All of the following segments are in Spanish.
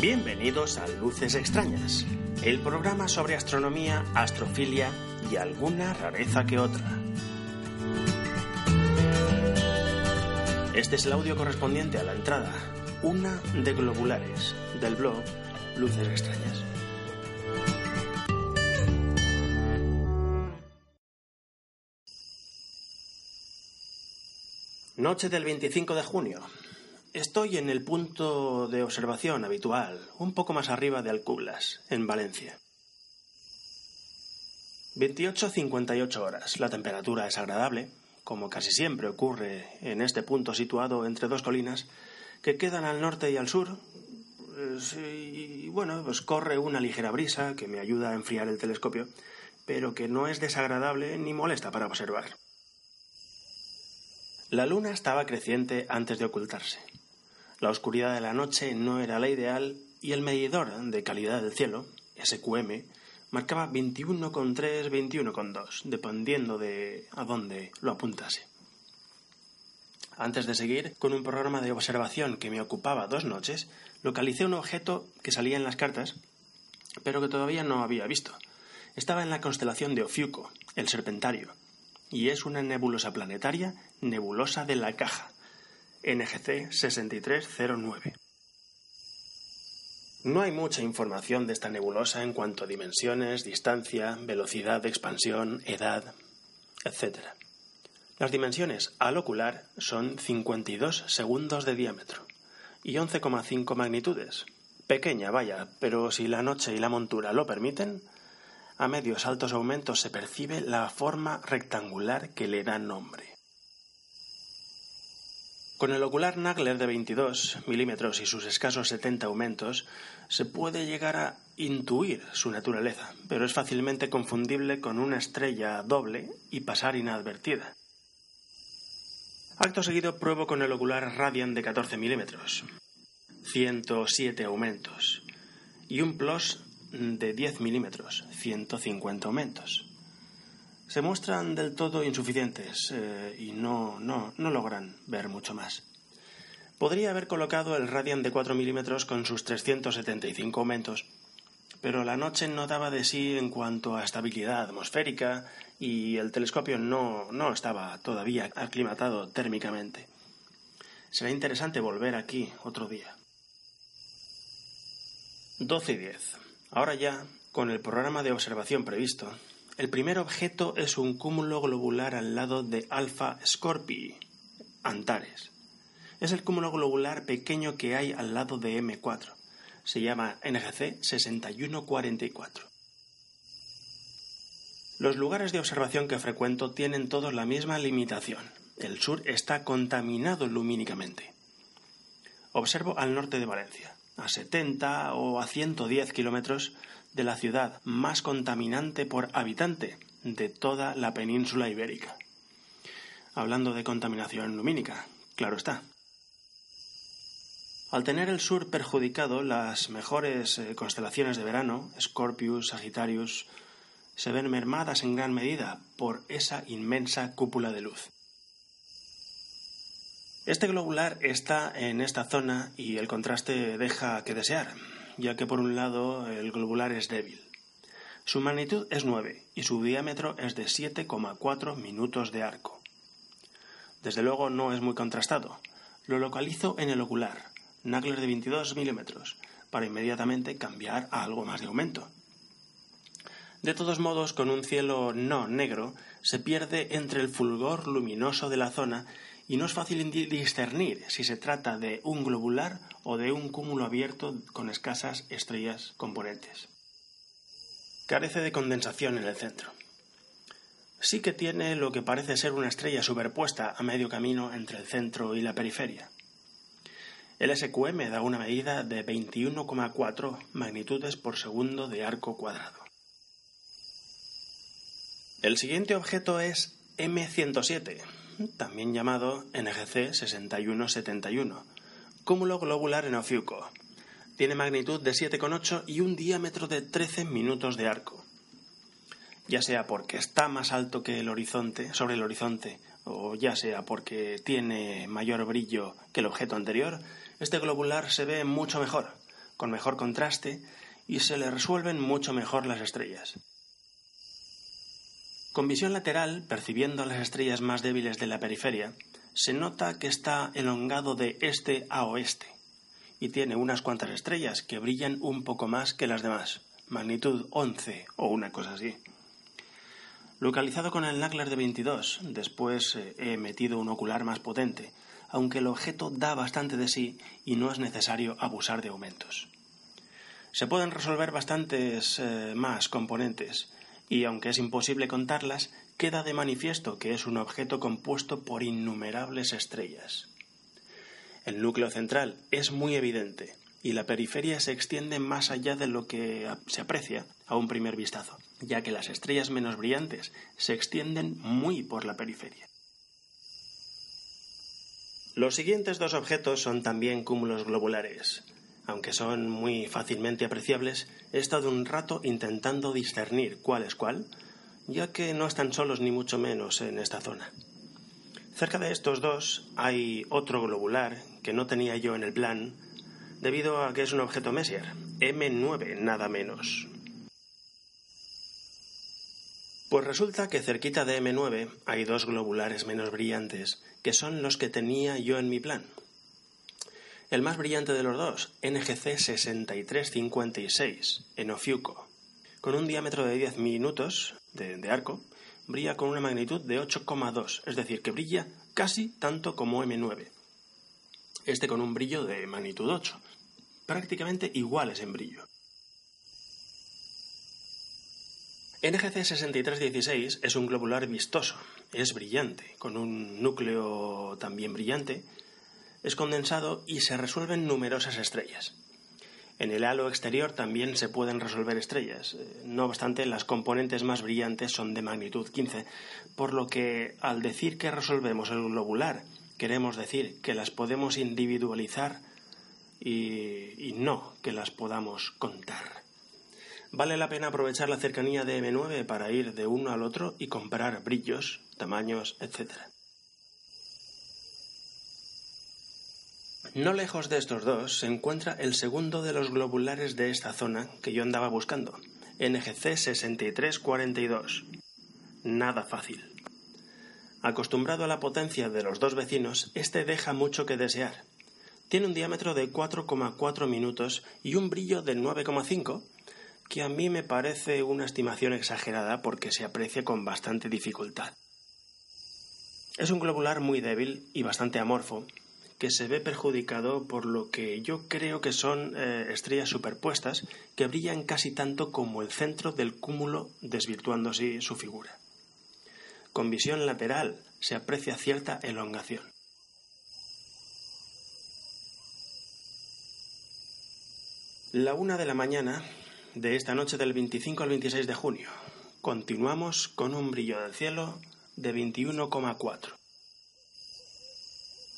Bienvenidos a Luces Extrañas, el programa sobre astronomía, astrofilia y alguna rareza que otra. Este es el audio correspondiente a la entrada, una de globulares, del blog Luces Extrañas. Noche del 25 de junio. Estoy en el punto de observación habitual, un poco más arriba de Alcublas, en Valencia. 28-58 horas. La temperatura es agradable, como casi siempre ocurre en este punto situado entre dos colinas que quedan al norte y al sur. Y bueno, pues corre una ligera brisa que me ayuda a enfriar el telescopio, pero que no es desagradable ni molesta para observar. La luna estaba creciente antes de ocultarse. La oscuridad de la noche no era la ideal y el medidor de calidad del cielo, SQM, marcaba 21,3, 21,2, dependiendo de a dónde lo apuntase. Antes de seguir con un programa de observación que me ocupaba dos noches, localicé un objeto que salía en las cartas, pero que todavía no había visto. Estaba en la constelación de Ofiuco, el Serpentario, y es una nebulosa planetaria nebulosa de la caja, NGC 6309. No hay mucha información de esta nebulosa en cuanto a dimensiones, distancia, velocidad de expansión, edad, etc. Las dimensiones al ocular son 52 segundos de diámetro y 11,5 magnitudes. Pequeña, vaya, pero si la noche y la montura lo permiten, a medios altos aumentos se percibe la forma rectangular que le da nombre. Con el ocular Nagler de 22 milímetros y sus escasos 70 aumentos, se puede llegar a intuir su naturaleza, pero es fácilmente confundible con una estrella doble y pasar inadvertida. Acto seguido pruebo con el ocular Radian de 14 milímetros, 107 aumentos, y un PLOS de 10 milímetros, 150 aumentos. Se muestran del todo insuficientes eh, y no, no, no logran ver mucho más. Podría haber colocado el Radian de 4 milímetros con sus 375 aumentos, pero la noche no daba de sí en cuanto a estabilidad atmosférica y el telescopio no, no estaba todavía aclimatado térmicamente. Será interesante volver aquí otro día. 12 y 10. Ahora ya, con el programa de observación previsto, el primer objeto es un cúmulo globular al lado de Alpha Scorpii, Antares. Es el cúmulo globular pequeño que hay al lado de M4. Se llama NGC 6144. Los lugares de observación que frecuento tienen todos la misma limitación. El sur está contaminado lumínicamente. Observo al norte de Valencia a 70 o a 110 kilómetros de la ciudad más contaminante por habitante de toda la península ibérica. Hablando de contaminación lumínica, claro está. Al tener el sur perjudicado, las mejores eh, constelaciones de verano, Scorpius, Sagittarius, se ven mermadas en gran medida por esa inmensa cúpula de luz. Este globular está en esta zona y el contraste deja que desear, ya que por un lado el globular es débil. Su magnitud es 9 y su diámetro es de 7,4 minutos de arco. Desde luego no es muy contrastado. Lo localizo en el ocular, Nagler de 22 milímetros, para inmediatamente cambiar a algo más de aumento. De todos modos, con un cielo no negro, se pierde entre el fulgor luminoso de la zona y no es fácil discernir si se trata de un globular o de un cúmulo abierto con escasas estrellas componentes. Carece de condensación en el centro. Sí que tiene lo que parece ser una estrella superpuesta a medio camino entre el centro y la periferia. El SQM da una medida de 21,4 magnitudes por segundo de arco cuadrado. El siguiente objeto es M107, también llamado NGC 6171, cúmulo globular en Ofiuco. Tiene magnitud de 7,8 y un diámetro de 13 minutos de arco. Ya sea porque está más alto que el horizonte, sobre el horizonte, o ya sea porque tiene mayor brillo que el objeto anterior, este globular se ve mucho mejor, con mejor contraste, y se le resuelven mucho mejor las estrellas. Con visión lateral, percibiendo las estrellas más débiles de la periferia, se nota que está elongado de este a oeste, y tiene unas cuantas estrellas que brillan un poco más que las demás, magnitud 11 o una cosa así. Localizado con el nácler de 22, después eh, he metido un ocular más potente, aunque el objeto da bastante de sí y no es necesario abusar de aumentos. Se pueden resolver bastantes eh, más componentes, y aunque es imposible contarlas, queda de manifiesto que es un objeto compuesto por innumerables estrellas. El núcleo central es muy evidente, y la periferia se extiende más allá de lo que se aprecia a un primer vistazo, ya que las estrellas menos brillantes se extienden muy por la periferia. Los siguientes dos objetos son también cúmulos globulares. Aunque son muy fácilmente apreciables, he estado un rato intentando discernir cuál es cuál, ya que no están solos ni mucho menos en esta zona. Cerca de estos dos hay otro globular que no tenía yo en el plan, debido a que es un objeto Messier, M9 nada menos. Pues resulta que cerquita de M9 hay dos globulares menos brillantes, que son los que tenía yo en mi plan. El más brillante de los dos, NGC 6356, en Ofiuco, con un diámetro de 10 minutos de, de arco, brilla con una magnitud de 8,2, es decir, que brilla casi tanto como M9. Este con un brillo de magnitud 8, prácticamente iguales en brillo. NGC 6316 es un globular vistoso, es brillante, con un núcleo también brillante, es condensado y se resuelven numerosas estrellas. En el halo exterior también se pueden resolver estrellas. Eh, no obstante, las componentes más brillantes son de magnitud 15, por lo que al decir que resolvemos el globular, queremos decir que las podemos individualizar y, y no que las podamos contar. Vale la pena aprovechar la cercanía de M9 para ir de uno al otro y comparar brillos, tamaños, etc. No lejos de estos dos se encuentra el segundo de los globulares de esta zona que yo andaba buscando, NGC 6342. Nada fácil. Acostumbrado a la potencia de los dos vecinos, este deja mucho que desear. Tiene un diámetro de 4,4 minutos y un brillo de 9,5 que a mí me parece una estimación exagerada porque se aprecia con bastante dificultad. Es un globular muy débil y bastante amorfo, que se ve perjudicado por lo que yo creo que son eh, estrellas superpuestas que brillan casi tanto como el centro del cúmulo, desvirtuando así su figura. Con visión lateral se aprecia cierta elongación. La una de la mañana de esta noche del 25 al 26 de junio. Continuamos con un brillo del cielo de 21,4.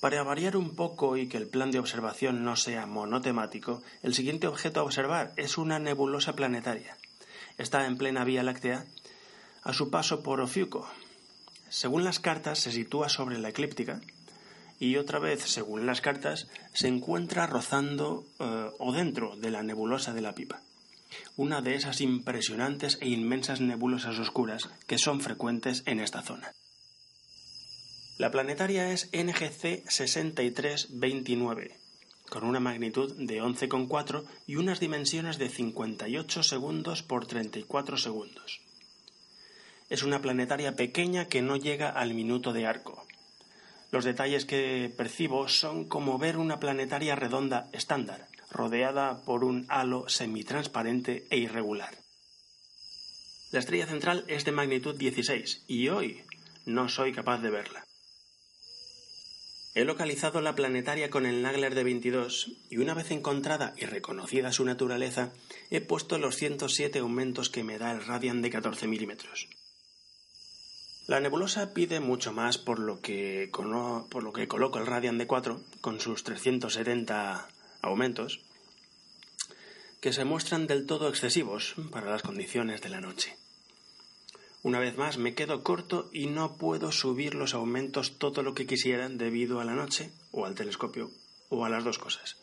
Para variar un poco y que el plan de observación no sea monotemático, el siguiente objeto a observar es una nebulosa planetaria. Está en plena Vía Láctea a su paso por Ofiuco. Según las cartas, se sitúa sobre la eclíptica y otra vez, según las cartas, se encuentra rozando eh, o dentro de la nebulosa de la pipa una de esas impresionantes e inmensas nebulosas oscuras que son frecuentes en esta zona. La planetaria es NGC 6329, con una magnitud de 11,4 y unas dimensiones de 58 segundos por 34 segundos. Es una planetaria pequeña que no llega al minuto de arco. Los detalles que percibo son como ver una planetaria redonda estándar, rodeada por un halo semitransparente e irregular. La estrella central es de magnitud 16 y hoy no soy capaz de verla. He localizado la planetaria con el Nagler de 22 y una vez encontrada y reconocida su naturaleza, he puesto los 107 aumentos que me da el Radian de 14 milímetros. La nebulosa pide mucho más por lo que, por lo que coloco el Radian de 4 con sus 370 aumentos, que se muestran del todo excesivos para las condiciones de la noche. Una vez más me quedo corto y no puedo subir los aumentos todo lo que quisiera debido a la noche o al telescopio o a las dos cosas.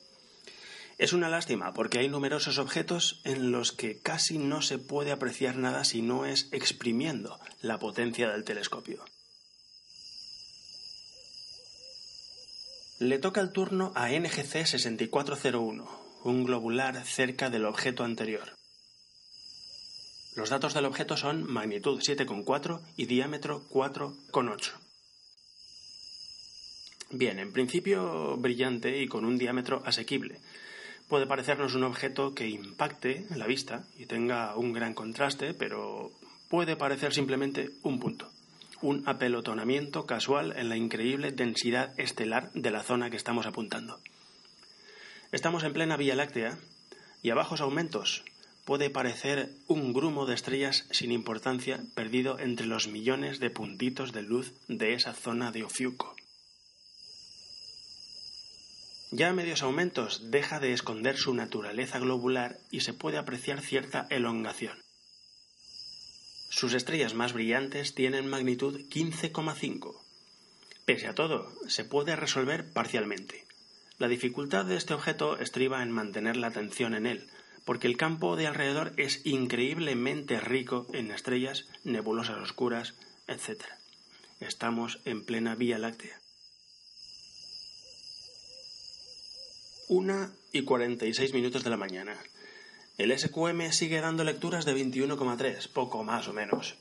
Es una lástima porque hay numerosos objetos en los que casi no se puede apreciar nada si no es exprimiendo la potencia del telescopio. Le toca el turno a NGC 6401, un globular cerca del objeto anterior. Los datos del objeto son magnitud 7,4 y diámetro 4,8. Bien, en principio brillante y con un diámetro asequible. Puede parecernos un objeto que impacte en la vista y tenga un gran contraste, pero puede parecer simplemente un punto, un apelotonamiento casual en la increíble densidad estelar de la zona que estamos apuntando. Estamos en plena Vía Láctea y a bajos aumentos puede parecer un grumo de estrellas sin importancia perdido entre los millones de puntitos de luz de esa zona de Ofiuco. Ya a medios aumentos deja de esconder su naturaleza globular y se puede apreciar cierta elongación. Sus estrellas más brillantes tienen magnitud 15,5. Pese a todo, se puede resolver parcialmente. La dificultad de este objeto estriba en mantener la atención en él, porque el campo de alrededor es increíblemente rico en estrellas, nebulosas oscuras, etc. Estamos en plena Vía Láctea. Una y 46 minutos de la mañana. El SQM sigue dando lecturas de 21,3, poco más o menos.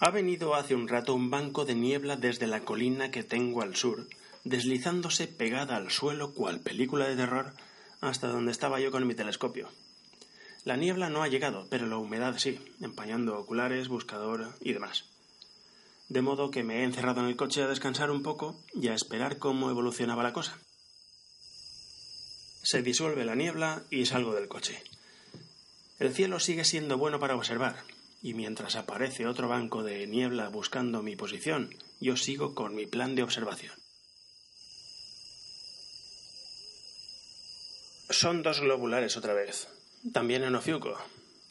Ha venido hace un rato un banco de niebla desde la colina que tengo al sur, deslizándose pegada al suelo cual película de terror hasta donde estaba yo con mi telescopio. La niebla no ha llegado, pero la humedad sí, empañando oculares, buscador y demás. De modo que me he encerrado en el coche a descansar un poco y a esperar cómo evolucionaba la cosa. Se disuelve la niebla y salgo del coche. El cielo sigue siendo bueno para observar, y mientras aparece otro banco de niebla buscando mi posición, yo sigo con mi plan de observación. Son dos globulares otra vez, también en Ofiuco.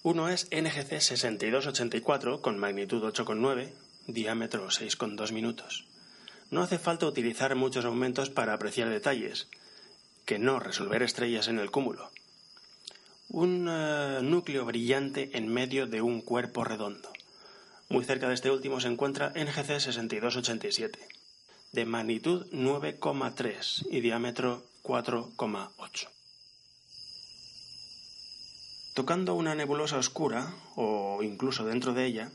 Uno es NGC 6284 con magnitud 8,9, diámetro 6,2 minutos. No hace falta utilizar muchos aumentos para apreciar detalles, que no resolver estrellas en el cúmulo. Un eh, núcleo brillante en medio de un cuerpo redondo. Muy cerca de este último se encuentra NGC 6287, de magnitud 9,3 y diámetro 4,8. Tocando una nebulosa oscura, o incluso dentro de ella,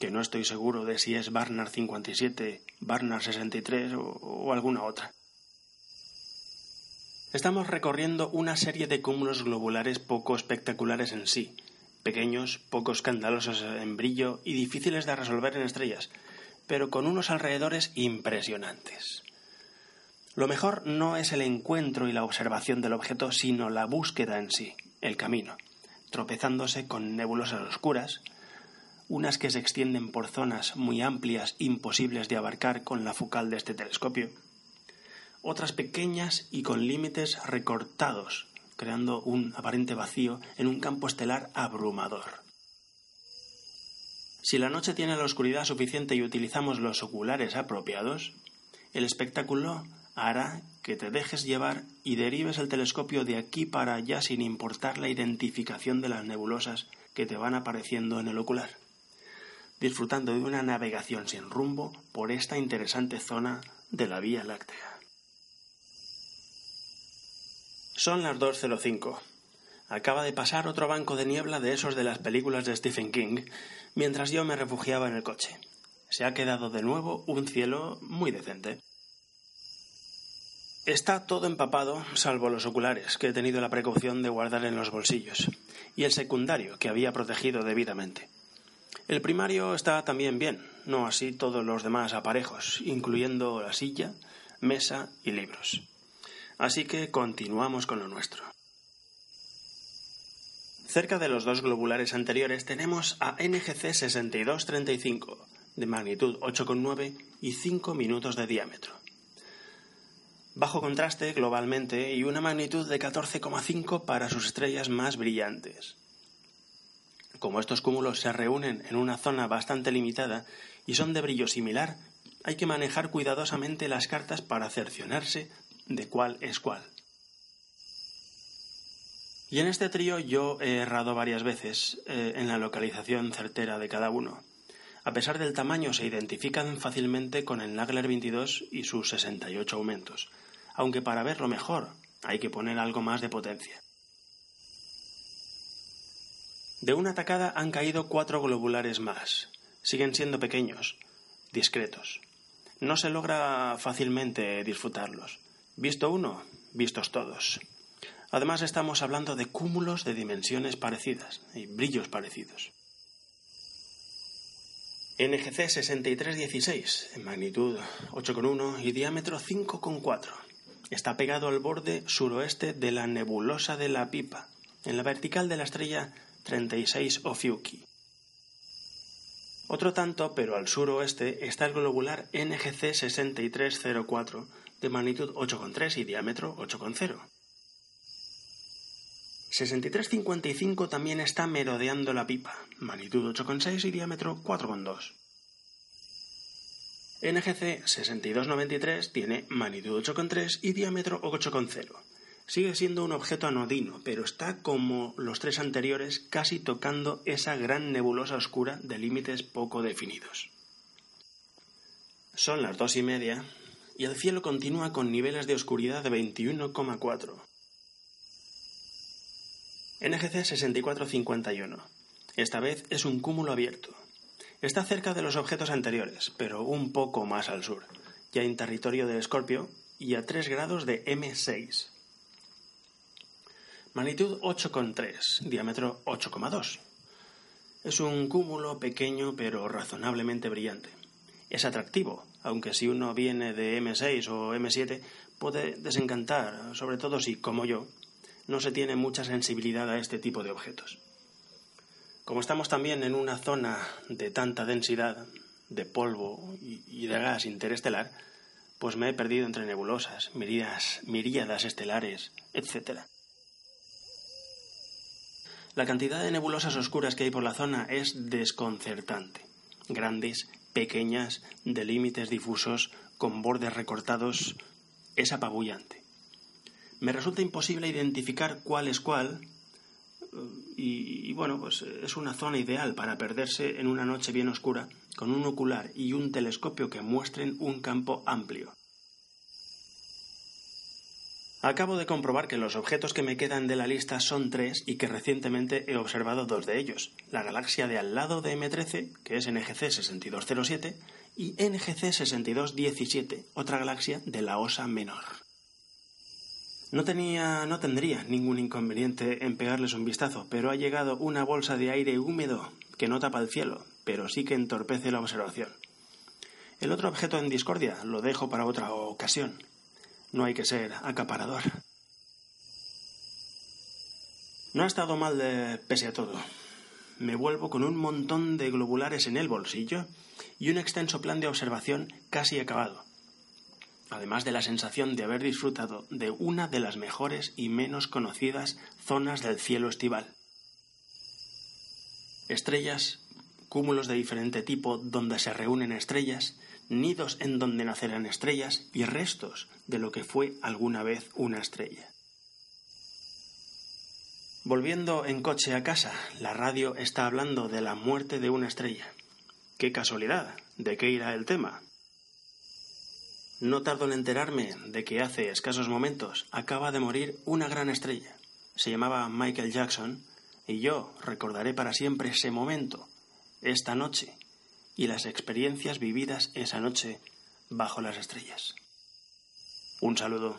que no estoy seguro de si es Barnard 57, Barnard 63 o, o alguna otra. Estamos recorriendo una serie de cúmulos globulares poco espectaculares en sí, pequeños, poco escandalosos en brillo y difíciles de resolver en estrellas, pero con unos alrededores impresionantes. Lo mejor no es el encuentro y la observación del objeto, sino la búsqueda en sí, el camino tropezándose con nebulosas oscuras, unas que se extienden por zonas muy amplias imposibles de abarcar con la focal de este telescopio, otras pequeñas y con límites recortados, creando un aparente vacío en un campo estelar abrumador. Si la noche tiene la oscuridad suficiente y utilizamos los oculares apropiados, el espectáculo hará que te dejes llevar y derives el telescopio de aquí para allá sin importar la identificación de las nebulosas que te van apareciendo en el ocular, disfrutando de una navegación sin rumbo por esta interesante zona de la Vía Láctea. Son las 2.05. Acaba de pasar otro banco de niebla de esos de las películas de Stephen King, mientras yo me refugiaba en el coche. Se ha quedado de nuevo un cielo muy decente. Está todo empapado, salvo los oculares, que he tenido la precaución de guardar en los bolsillos, y el secundario, que había protegido debidamente. El primario está también bien, no así todos los demás aparejos, incluyendo la silla, mesa y libros. Así que continuamos con lo nuestro. Cerca de los dos globulares anteriores tenemos a NGC 6235, de magnitud 8,9 y 5 minutos de diámetro. Bajo contraste globalmente y una magnitud de 14,5 para sus estrellas más brillantes. Como estos cúmulos se reúnen en una zona bastante limitada y son de brillo similar, hay que manejar cuidadosamente las cartas para cercionarse de cuál es cuál. Y en este trío yo he errado varias veces eh, en la localización certera de cada uno. A pesar del tamaño, se identifican fácilmente con el Nagler 22 y sus 68 aumentos, aunque para verlo mejor hay que poner algo más de potencia. De una tacada han caído cuatro globulares más. Siguen siendo pequeños, discretos. No se logra fácilmente disfrutarlos. Visto uno, vistos todos. Además estamos hablando de cúmulos de dimensiones parecidas y brillos parecidos. NGC 6316, en magnitud 8,1 y diámetro 5,4. Está pegado al borde suroeste de la nebulosa de la Pipa, en la vertical de la estrella 36 Ophiuchi. Otro tanto, pero al suroeste, está el globular NGC 6304, de magnitud 8,3 y diámetro 8,0. 6355 también está merodeando la pipa, magnitud 8,6 y diámetro 4,2. NGC 6293 tiene magnitud 8,3 y diámetro 8,0. Sigue siendo un objeto anodino, pero está como los tres anteriores casi tocando esa gran nebulosa oscura de límites poco definidos. Son las dos y media y el cielo continúa con niveles de oscuridad de 21,4. NGC 6451. Esta vez es un cúmulo abierto. Está cerca de los objetos anteriores, pero un poco más al sur, ya en territorio de Escorpio y a 3 grados de M6. Magnitud 8,3, diámetro 8,2. Es un cúmulo pequeño pero razonablemente brillante. Es atractivo, aunque si uno viene de M6 o M7 puede desencantar, sobre todo si, como yo, no se tiene mucha sensibilidad a este tipo de objetos. Como estamos también en una zona de tanta densidad de polvo y de gas interestelar, pues me he perdido entre nebulosas, miríadas, estelares, etc. La cantidad de nebulosas oscuras que hay por la zona es desconcertante. Grandes, pequeñas, de límites difusos, con bordes recortados, es apabullante me resulta imposible identificar cuál es cuál. Y, bueno, pues es una zona ideal para perderse en una noche bien oscura con un ocular y un telescopio que muestren un campo amplio. Acabo de comprobar que los objetos que me quedan de la lista son tres y que recientemente he observado dos de ellos, la galaxia de al lado de M13, que es NGC 6207, y NGC 6217, otra galaxia de la Osa Menor. No tenía, no tendría ningún inconveniente en pegarles un vistazo, pero ha llegado una bolsa de aire húmedo que no tapa el cielo, pero sí que entorpece la observación. El otro objeto en discordia lo dejo para otra ocasión. No hay que ser acaparador. No ha estado mal pese a todo. Me vuelvo con un montón de globulares en el bolsillo y un extenso plan de observación casi acabado además de la sensación de haber disfrutado de una de las mejores y menos conocidas zonas del cielo estival. Estrellas, cúmulos de diferente tipo donde se reúnen estrellas, nidos en donde nacerán estrellas y restos de lo que fue alguna vez una estrella. Volviendo en coche a casa, la radio está hablando de la muerte de una estrella. ¡Qué casualidad! ¿De qué irá el tema? No tardo en enterarme de que hace escasos momentos acaba de morir una gran estrella. Se llamaba Michael Jackson y yo recordaré para siempre ese momento, esta noche, y las experiencias vividas esa noche bajo las estrellas. Un saludo.